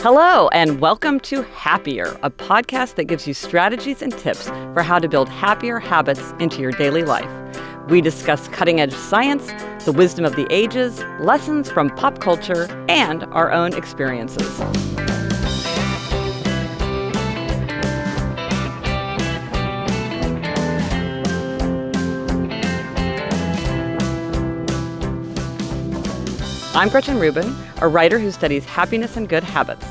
Hello, and welcome to Happier, a podcast that gives you strategies and tips for how to build happier habits into your daily life. We discuss cutting edge science, the wisdom of the ages, lessons from pop culture, and our own experiences. I'm Gretchen Rubin, a writer who studies happiness and good habits.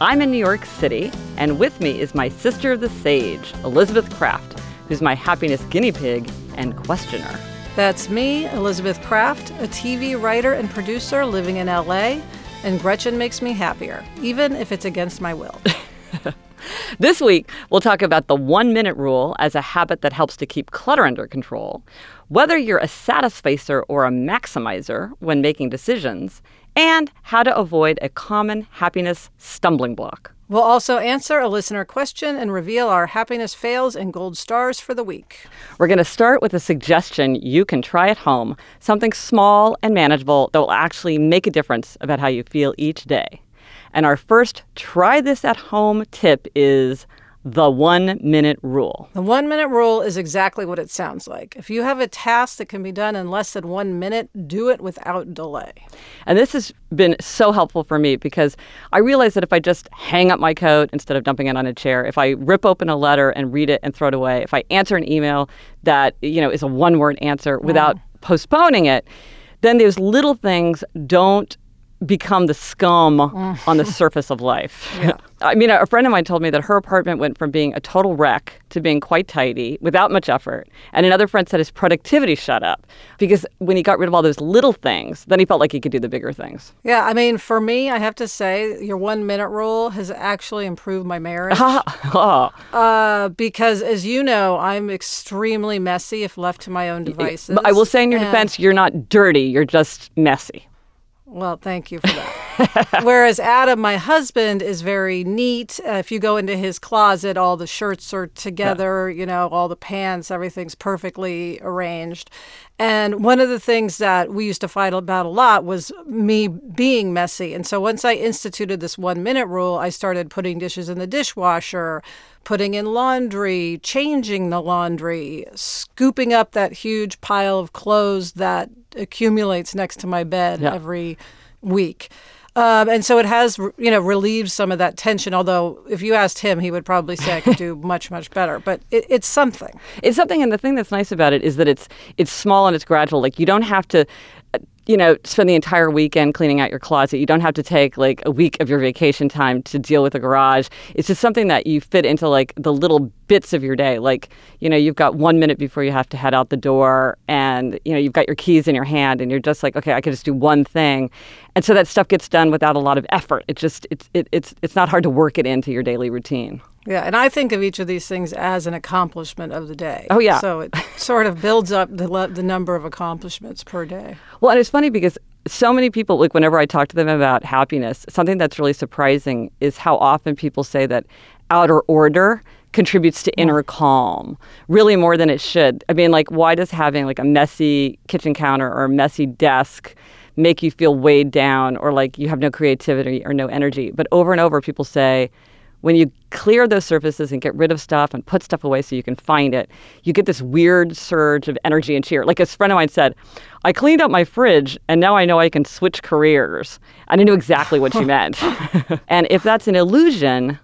I'm in New York City, and with me is my sister of the sage, Elizabeth Craft, who's my happiness guinea pig and questioner. That's me, Elizabeth Craft, a TV writer and producer living in LA, and Gretchen makes me happier, even if it's against my will. This week, we'll talk about the one minute rule as a habit that helps to keep clutter under control, whether you're a satisficer or a maximizer when making decisions, and how to avoid a common happiness stumbling block. We'll also answer a listener question and reveal our happiness fails and gold stars for the week. We're going to start with a suggestion you can try at home, something small and manageable that will actually make a difference about how you feel each day. And our first try this at home tip is the one minute rule. The one minute rule is exactly what it sounds like. If you have a task that can be done in less than one minute, do it without delay. And this has been so helpful for me because I realize that if I just hang up my coat instead of dumping it on a chair, if I rip open a letter and read it and throw it away, if I answer an email that, you know, is a one word answer without postponing it, then those little things don't become the scum on the surface of life. Yeah. I mean, a friend of mine told me that her apartment went from being a total wreck to being quite tidy without much effort. And another friend said his productivity shut up because when he got rid of all those little things, then he felt like he could do the bigger things. Yeah, I mean, for me, I have to say, your one minute rule has actually improved my marriage. oh, Uh, because as you know, I'm extremely messy if left to my own devices. but I will say in your defense, you're not dirty, you're just messy. Well, thank you for that. Whereas Adam, my husband, is very neat. Uh, if you go into his closet, all the shirts are together, you know, all the pants, everything's perfectly arranged. And one of the things that we used to fight about a lot was me being messy. And so once I instituted this one minute rule, I started putting dishes in the dishwasher, putting in laundry, changing the laundry, scooping up that huge pile of clothes that accumulates next to my bed Yeah. every week. Um, and so it has, you know, relieved some of that tension. Although, if you asked him, he would probably say I could do much, much better. But it, it's something. It's something, and the thing that's nice about it is that it's it's small and it's gradual. Like you don't have to, you know, spend the entire weekend cleaning out your closet. You don't have to take like a week of your vacation time to deal with the garage. It's just something that you fit into like the little bits of your day. Like you know, you've got one minute before you have to head out the door, and you know, you've got your keys in your hand, and you're just like, okay, I can just do one thing, and so that stuff gets done without a lot of effort. It just it's it, it's it's not hard to work it into your daily routine. Yeah, and I think of each of these things as an accomplishment of the day. Oh, yeah. So it sort of builds up the le- the number of accomplishments per day. Well, and it's funny because so many people, like whenever I talk to them about happiness, something that's really surprising is how often people say that outer order contributes to inner calm, really more than it should. I mean, like, why does having like a messy kitchen counter or a messy desk make you feel weighed down or like you have no creativity or no energy? But over and over, people say, when you clear those surfaces and get rid of stuff and put stuff away so you can find it, you get this weird surge of energy and cheer. Like a friend of mine said, I cleaned up my fridge and now I know I can switch careers. And I knew exactly what she meant. and if that's an illusion,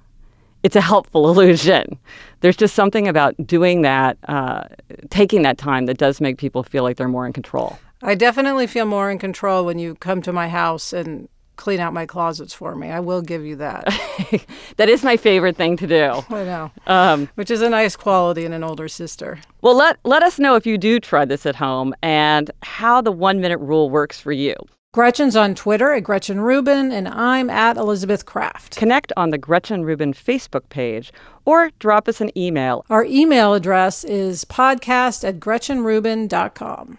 it's a helpful illusion. There's just something about doing that, uh, taking that time that does make people feel like they're more in control. I definitely feel more in control when you come to my house and clean out my closets for me. I will give you that. that is my favorite thing to do. I know. Um, Which is a nice quality in an older sister. Well, let, let us know if you do try this at home and how the one minute rule works for you. Gretchen's on Twitter at Gretchen Rubin, and I'm at Elizabeth Craft. Connect on the Gretchen Rubin Facebook page or drop us an email. Our email address is podcast at gretchenrubin.com.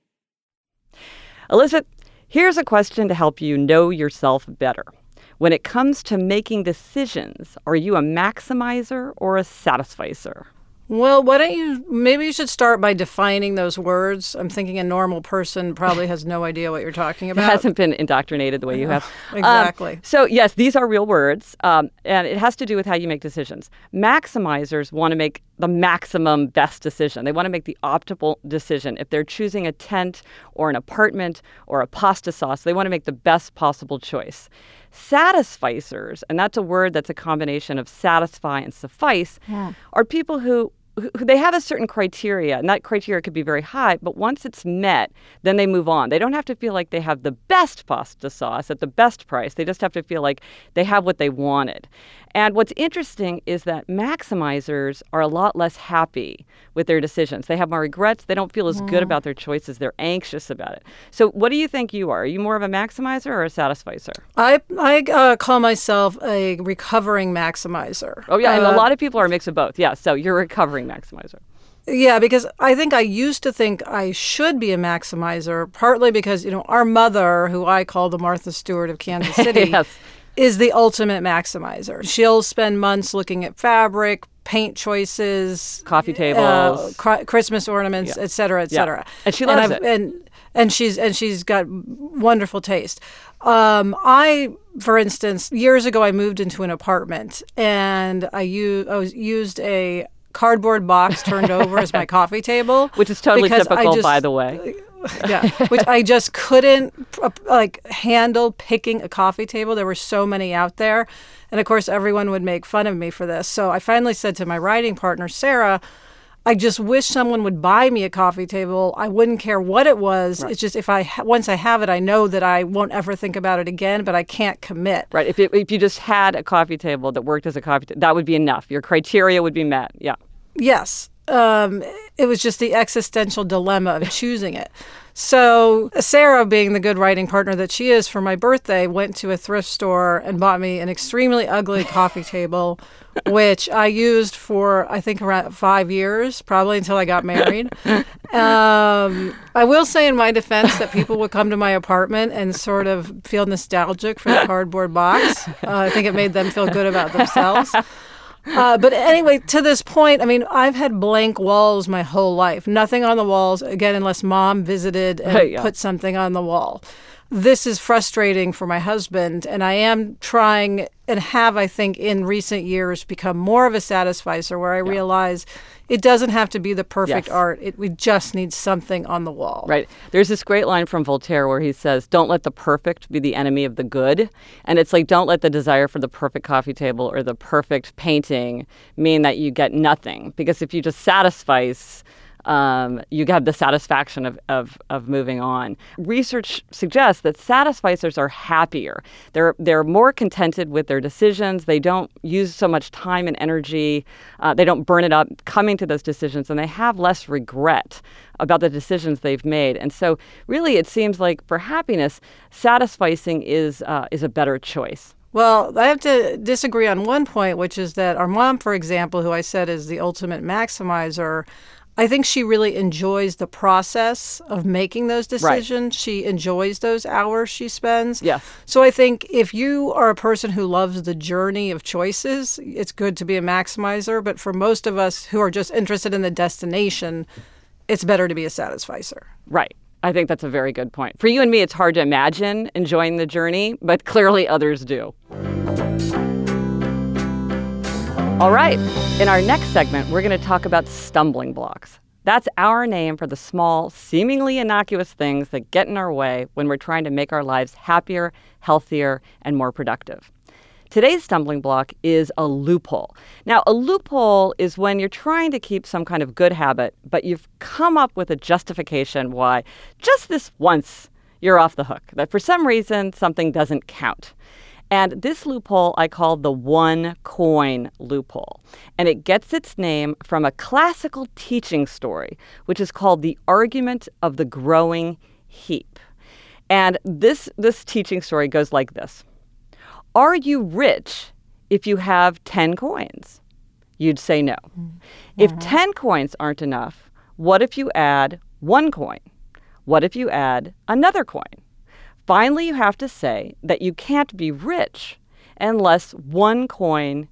Elizabeth, here's a question to help you know yourself better. When it comes to making decisions, are you a maximizer or a satisficer? Well, why don't you maybe you should start by defining those words? I'm thinking a normal person probably has no idea what you're talking about. hasn't been indoctrinated the way you have. exactly. Um, so, yes, these are real words, um, and it has to do with how you make decisions. Maximizers want to make the maximum best decision. They want to make the optimal decision. If they're choosing a tent or an apartment or a pasta sauce, they want to make the best possible choice. Satisficers, and that's a word that's a combination of satisfy and suffice, yeah. are people who they have a certain criteria, and that criteria could be very high, but once it's met, then they move on. They don't have to feel like they have the best pasta sauce at the best price. They just have to feel like they have what they wanted. And what's interesting is that maximizers are a lot less happy with their decisions. They have more regrets. They don't feel as mm. good about their choices. They're anxious about it. So, what do you think you are? Are you more of a maximizer or a satisficer? I, I uh, call myself a recovering maximizer. Oh, yeah. Uh, and a uh, lot of people are a mix of both. Yeah. So, you're a recovering maximizer. Yeah, because I think I used to think I should be a maximizer, partly because, you know, our mother, who I call the Martha Stewart of Kansas City, yes is the ultimate maximizer. She'll spend months looking at fabric, paint choices, coffee tables, uh, cr- Christmas ornaments, yeah. et cetera, et cetera. Yeah. And she loves and it. And, and she's and she's got wonderful taste. Um, I, for instance, years ago, I moved into an apartment and I, u- I was used a cardboard box turned over as my coffee table, which is totally typical, just, by the way yeah, which I just couldn't uh, like handle picking a coffee table. There were so many out there, and of course everyone would make fun of me for this. So I finally said to my writing partner Sarah, I just wish someone would buy me a coffee table. I wouldn't care what it was. Right. It's just if I once I have it, I know that I won't ever think about it again. But I can't commit. Right. If it, if you just had a coffee table that worked as a coffee table, that would be enough. Your criteria would be met. Yeah. Yes um, it was just the existential dilemma of choosing it. So Sarah, being the good writing partner that she is, for my birthday, went to a thrift store and bought me an extremely ugly coffee table, which I used for I think around five years, probably until I got married. Um, I will say, in my defense, that people would come to my apartment and sort of feel nostalgic for the cardboard box. Uh, I think it made them feel good about themselves. Uh, but anyway, to this point, I mean, I've had blank walls my whole life. Nothing on the walls, again, unless mom visited and hey, yeah. put something on the wall. This is frustrating for my husband, and I am trying and have, I think, in recent years become more of a satisficer where I yeah. realize it doesn't have to be the perfect yes. art. It, we just need something on the wall. Right. There's this great line from Voltaire where he says, Don't let the perfect be the enemy of the good. And it's like, don't let the desire for the perfect coffee table or the perfect painting mean that you get nothing. Because if you just satisfice, um, you have the satisfaction of, of, of moving on. Research suggests that satisficers are happier. They're, they're more contented with their decisions. They don't use so much time and energy. Uh, they don't burn it up coming to those decisions, and they have less regret about the decisions they've made. And so, really, it seems like for happiness, satisficing is, uh, is a better choice. Well, I have to disagree on one point, which is that our mom, for example, who I said is the ultimate maximizer, I think she really enjoys the process of making those decisions. Right. She enjoys those hours she spends. Yeah. So I think if you are a person who loves the journey of choices, it's good to be a maximizer. But for most of us who are just interested in the destination, it's better to be a satisficer. Right. I think that's a very good point. For you and me, it's hard to imagine enjoying the journey, but clearly others do. All right, in our next segment, we're going to talk about stumbling blocks. That's our name for the small, seemingly innocuous things that get in our way when we're trying to make our lives happier, healthier, and more productive. Today's stumbling block is a loophole. Now, a loophole is when you're trying to keep some kind of good habit, but you've come up with a justification why just this once you're off the hook, that for some reason something doesn't count. And this loophole I call the one coin loophole. And it gets its name from a classical teaching story, which is called The Argument of the Growing Heap. And this, this teaching story goes like this Are you rich if you have 10 coins? You'd say no. Mm-hmm. If 10 coins aren't enough, what if you add one coin? What if you add another coin? Finally, you have to say that you can't be rich unless one coin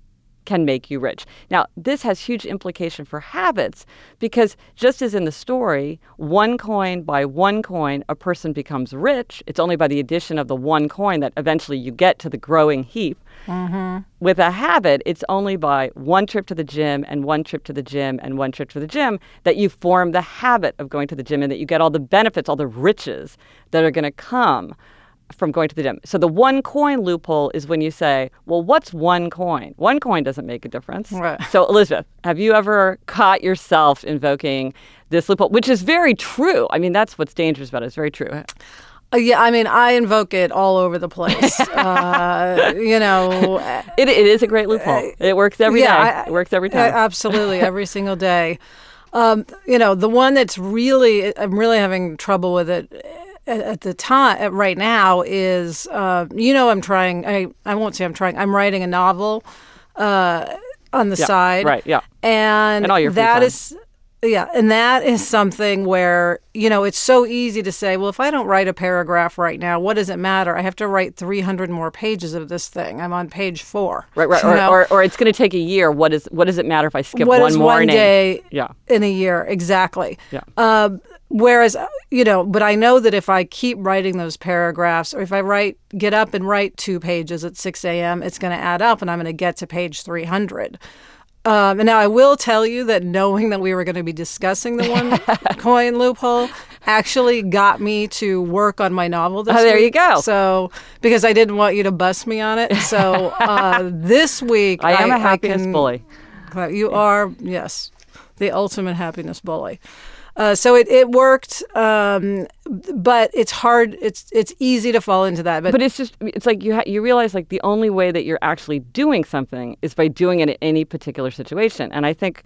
can make you rich. Now, this has huge implication for habits because just as in the story, one coin by one coin a person becomes rich. It's only by the addition of the one coin that eventually you get to the growing heap. Mm-hmm. With a habit, it's only by one trip to the gym and one trip to the gym and one trip to the gym that you form the habit of going to the gym and that you get all the benefits, all the riches that are going to come from going to the gym. So the one coin loophole is when you say, well, what's one coin? One coin doesn't make a difference. Right. So, Elizabeth, have you ever caught yourself invoking this loophole, which is very true? I mean, that's what's dangerous about it. It's very true. Uh, yeah, I mean, I invoke it all over the place. uh, you know, it, it is a great loophole. It works every yeah, day. it works every time. absolutely, every single day. Um, you know, the one that's really, I'm really having trouble with it at the time right now is uh, you know I'm trying I I won't say I'm trying I'm writing a novel uh, on the yeah, side. right yeah. And, and all your that is yeah and that is something where you know it's so easy to say well if I don't write a paragraph right now what does it matter? I have to write 300 more pages of this thing. I'm on page four right right or, or, or, it's going to take a year. What is what does it matter if I skip what one morning one day yeah. in a year? Exactly. Yeah. Uh, Whereas, you know, but I know that if I keep writing those paragraphs, or if I write, get up and write two pages at 6 a.m., it's going to add up and I'm going to get to page 300. Um, and now I will tell you that knowing that we were going to be discussing the one coin loophole actually got me to work on my novel this oh, there week. you go. So, because I didn't want you to bust me on it. So, uh, this week, I am I, a happiness can, bully. You are, yes, the ultimate happiness bully. Uh, so it, it worked, um, but it's hard. It's it's easy to fall into that. But but it's just it's like you ha- you realize like the only way that you're actually doing something is by doing it in any particular situation. And I think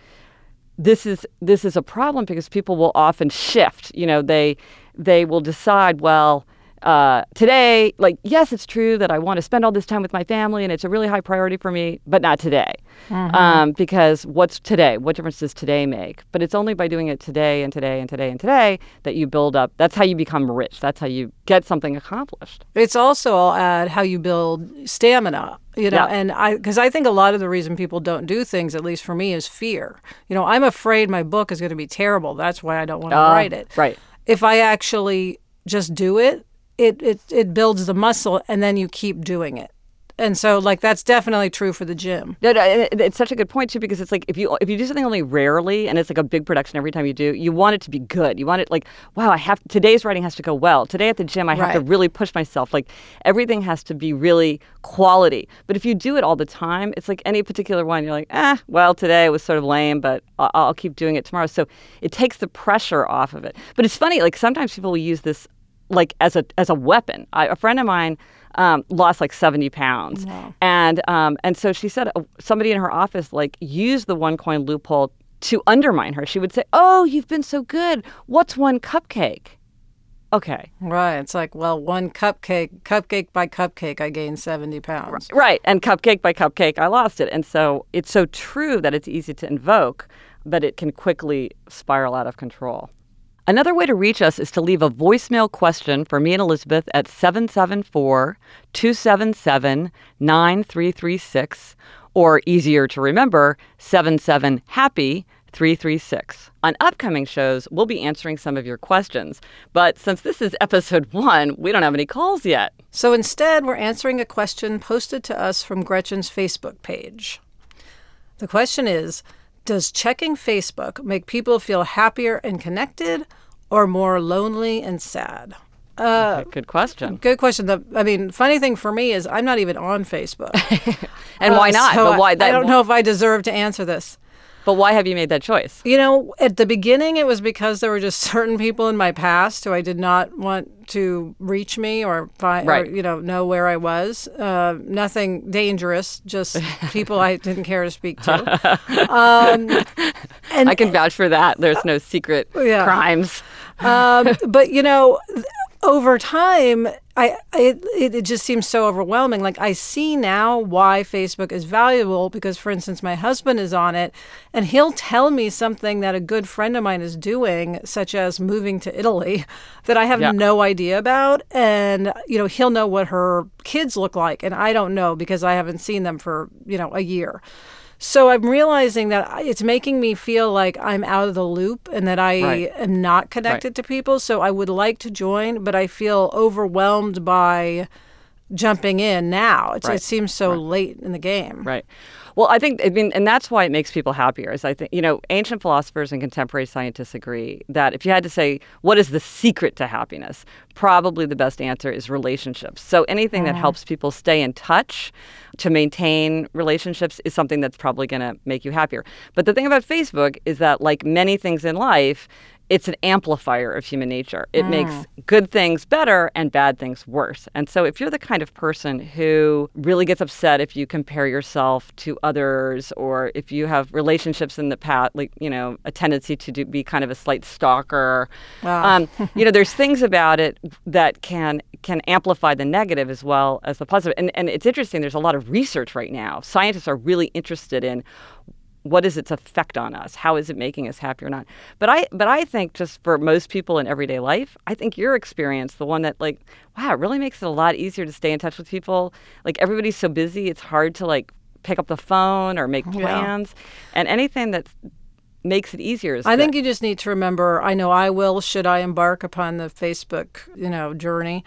this is this is a problem because people will often shift. You know, they they will decide well uh, today, like, yes, it's true that I want to spend all this time with my family and it's a really high priority for me, but not today. Mm-hmm. Um, because what's today? What difference does today make? But it's only by doing it today and today and today and today that you build up. That's how you become rich. That's how you get something accomplished. It's also, I'll add, how you build stamina you know yeah. and i because i think a lot of the reason people don't do things at least for me is fear you know i'm afraid my book is going to be terrible that's why i don't want to uh, write it right if i actually just do it it, it it builds the muscle and then you keep doing it. And so like that's definitely true for the gym. It's such a good point too because it's like if you if you do something only rarely and it's like a big production every time you do you want it to be good. You want it like wow i have today's writing has to go well. Today at the gym i have right. to really push myself. Like everything has to be really quality. But if you do it all the time it's like any particular one you're like ah well today was sort of lame but I'll, I'll keep doing it tomorrow. So it takes the pressure off of it. But it's funny like sometimes people will use this like as a as a weapon. I, a friend of mine um, lost like seventy pounds, wow. and um, and so she said uh, somebody in her office like used the one coin loophole to undermine her. She would say, "Oh, you've been so good. What's one cupcake?" Okay. Right. It's like, well, one cupcake, cupcake by cupcake, I gained 70 pounds. Right. And cupcake by cupcake, I lost it. And so it's so true that it's easy to invoke, but it can quickly spiral out of control. Another way to reach us is to leave a voicemail question for me and Elizabeth at 774 277 9336, or easier to remember, 77 Happy 336. On upcoming shows, we'll be answering some of your questions. But since this is episode one, we don't have any calls yet. So instead, we're answering a question posted to us from Gretchen's Facebook page. The question is Does checking Facebook make people feel happier and connected or more lonely and sad? Uh, good question. Good question. The, I mean, funny thing for me is I'm not even on Facebook. and uh, why not? So but why? That, I don't know if I deserve to answer this. But why have you made that choice? You know, at the beginning, it was because there were just certain people in my past who I did not want to reach me or find, right. or, you know, know where I was. Uh, nothing dangerous, just people I didn't care to speak to. Um, and I can vouch for that. There's no secret yeah. crimes. um, but you know, over time, I it, it just seems so overwhelming. Like I see now why Facebook is valuable because, for instance, my husband is on it, and he'll tell me something that a good friend of mine is doing, such as moving to Italy, that I have yeah. no idea about, and you know he'll know what her kids look like, and I don't know because I haven't seen them for you know a year. So I'm realizing that it's making me feel like I'm out of the loop and that I right. am not connected right. to people. So I would like to join, but I feel overwhelmed by jumping in now. Right. It seems so late in the game. Right. Well, I think I mean, and that's why it makes people happier. Is I think you know, ancient philosophers and contemporary scientists agree that if you had to say what is the secret to happiness, probably the best answer is relationships. So anything mm. that helps people stay in touch to maintain relationships is something that's probably going to make you happier. But the thing about Facebook is that, like many things in life, it's an amplifier of human nature. It mm. makes good things better and bad things worse. And so, if you're the kind of person who really gets upset if you compare yourself to others, or if you have relationships in the past, like, you know, a tendency to do, be kind of a slight stalker, wow. um, you know, there's things about it that can can amplify the negative as well as the positive. And, and it's interesting, there's a lot of research right now. Scientists are really interested in what is its effect on us? How is it making us happy or not? But I but I think just for most people in everyday life, I think your experience, the one that like, wow, it really makes it a lot easier to stay in touch with people. Like everybody's so busy, it's hard to like pick up the phone or make oh, plans. Yeah. And anything that makes it easier. I think you just need to remember, I know I will should I embark upon the Facebook, you know, journey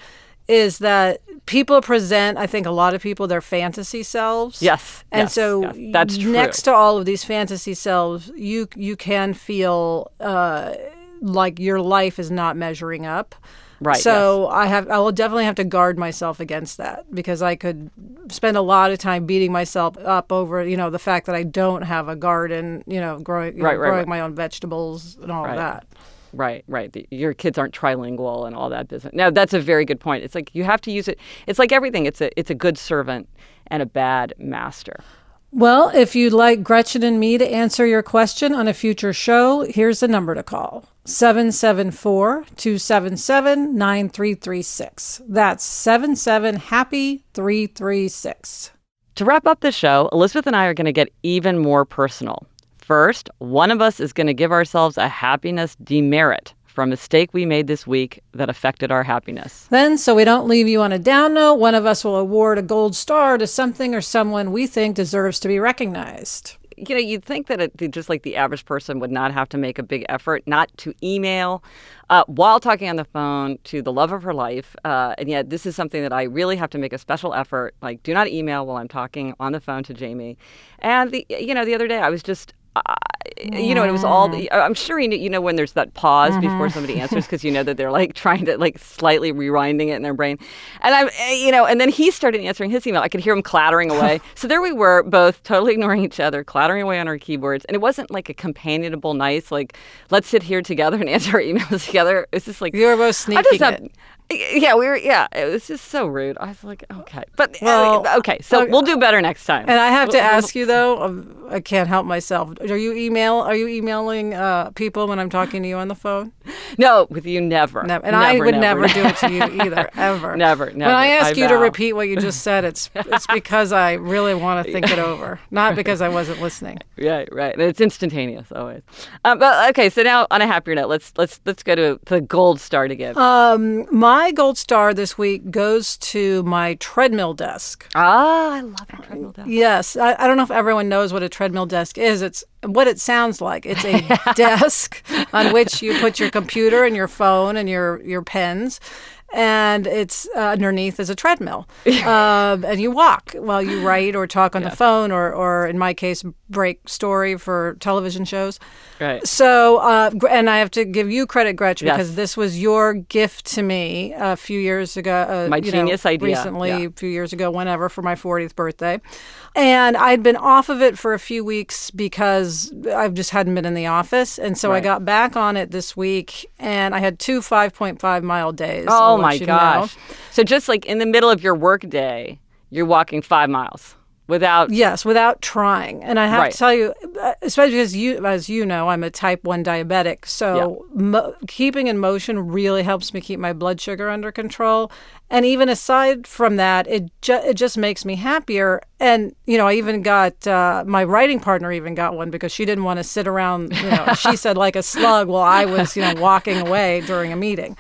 is that people present, I think, a lot of people their fantasy selves. Yes, and yes, so yes, that's true. next to all of these fantasy selves, you you can feel uh, like your life is not measuring up. Right. So yes. I have I will definitely have to guard myself against that because I could spend a lot of time beating myself up over you know the fact that I don't have a garden, you know, growing you right, know, right, growing right. my own vegetables and all of that. Right, right. The, your kids aren't trilingual and all that business. Now that's a very good point. It's like you have to use it. It's like everything. It's a it's a good servant and a bad master. Well, if you'd like Gretchen and me to answer your question on a future show, here's the number to call 774 277 9336. That's 77 Happy 336. To wrap up the show, Elizabeth and I are going to get even more personal. First, one of us is going to give ourselves a happiness demerit for a mistake we made this week that affected our happiness. Then, so we don't leave you on a down note, one of us will award a gold star to something or someone we think deserves to be recognized. You know, you'd think that it, just like the average person would not have to make a big effort not to email uh, while talking on the phone to the love of her life. Uh, and yet, this is something that I really have to make a special effort. Like, do not email while I'm talking on the phone to Jamie. And the, you know, the other day I was just you know, it was all. The, I'm sure you know, you know when there's that pause mm-hmm. before somebody answers because you know that they're like trying to like slightly rewinding it in their brain, and I'm, eh, you know, and then he started answering his email. I could hear him clattering away. so there we were, both totally ignoring each other, clattering away on our keyboards, and it wasn't like a companionable, nice like let's sit here together and answer our emails together. It's just like you were both sneaking it. Yeah, we were. Yeah, it was just so rude. I was like, okay, but uh, well, okay, so okay. we'll do better next time. And I have to ask you though, um, I can't help myself. Are you email? Are you emailing uh, people when I'm talking to you on the phone? No, with you never. Never. And never, I would never. never. do it to you either, ever. never, never. When I ask I you to repeat what you just said, it's it's because I really want to think it over, not because I wasn't listening. Right, right. And it's instantaneous always. Um, but okay, so now on a happier note, let's let's let's go to the gold star to give. Um, my gold star this week goes to my treadmill desk. Ah, I love a treadmill desk. Yes, I, I don't know if everyone knows what a treadmill desk is. It's what it sounds like. It's a desk on which you put your computer and your phone and your your pens and it's uh, underneath is a treadmill. uh, and you walk while you write or talk on the phone, or, or in my case, break story for television shows. Right. So, uh, and I have to give you credit, Gretchen, Yes. because this was your gift to me a few years ago. Uh, My you know, genius idea, Recently, yeah. a few years ago, whenever, for my 40th birthday. And I'd been off of it for a few weeks because I just hadn't been in the office. And so I got back on it this week, and I had two 5.5 mile days. Oh Let my you know. gosh. So just like in the middle of your work day, you're walking five miles without. Yes, without trying. And I have Right. to tell you, uh, especially because you, as you know, I'm a type 1 diabetic. So mo- keeping in motion really helps me keep my blood sugar under control. And even aside from that, it, ju- it just makes me happier. And, you know, I even got uh, my writing partner even got one because she didn't want to sit around, you know, she said like a slug while I was, you know, walking away during a meeting.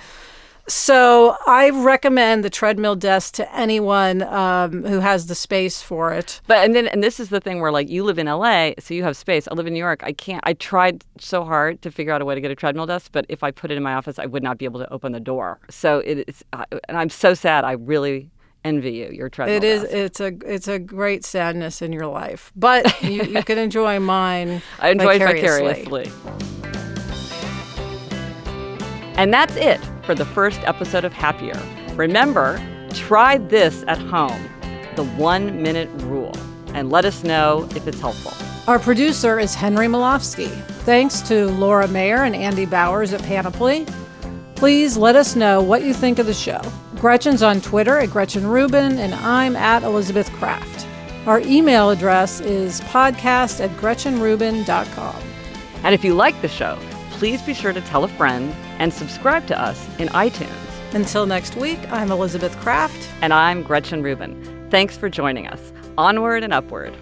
So I recommend the treadmill desk to anyone um, who has the space for it. But and then and this is the thing where like you live in LA, so you have space. I live in New York. I can't. I tried so hard to figure out a way to get a treadmill desk, but if I put it in my office, I would not be able to open the door. So it is, uh, and I'm so sad. I really envy you. Your treadmill. It is. desk. It's a. It's a great sadness in your life, but you, you can enjoy mine. I enjoy vicariously. vicariously. And that's it for the first episode of Happier. Remember, try this at home the one minute rule and let us know if it's helpful. Our producer is Henry Molofsky. Thanks to Laura Mayer and Andy Bowers at Panoply. Please let us know what you think of the show. Gretchen's on Twitter at Gretchen Rubin, and I'm at Elizabeth Craft. Our email address is podcast at gretchenrubin.com. And if you like the show, please be sure to tell a friend and subscribe to us in iTunes. Until next week, I'm Elizabeth Craft. And I'm Gretchen Rubin. Thanks for joining us. Onward and upward.